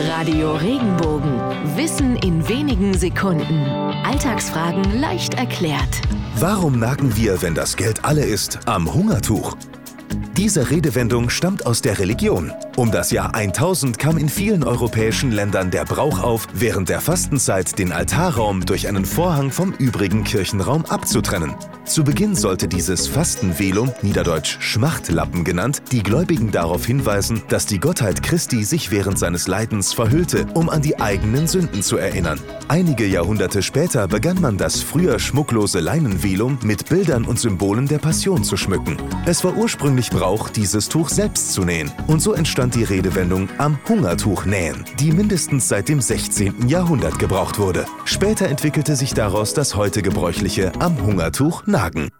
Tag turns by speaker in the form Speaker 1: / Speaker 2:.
Speaker 1: Radio Regenbogen. Wissen in wenigen Sekunden. Alltagsfragen leicht erklärt.
Speaker 2: Warum nagen wir, wenn das Geld alle ist, am Hungertuch? Diese Redewendung stammt aus der Religion. Um das Jahr 1000 kam in vielen europäischen Ländern der Brauch auf, während der Fastenzeit den Altarraum durch einen Vorhang vom übrigen Kirchenraum abzutrennen. Zu Beginn sollte dieses Fastenvelum, niederdeutsch Schmachtlappen genannt, die Gläubigen darauf hinweisen, dass die Gottheit Christi sich während seines Leidens verhüllte, um an die eigenen Sünden zu erinnern. Einige Jahrhunderte später begann man das früher schmucklose Leinenvelum mit Bildern und Symbolen der Passion zu schmücken. Es war ursprünglich Brauch, dieses Tuch selbst zu nähen. Und so entstand die Redewendung am Hungertuch nähen, die mindestens seit dem 16. Jahrhundert gebraucht wurde. Später entwickelte sich daraus das heute gebräuchliche am Hungertuch nagen.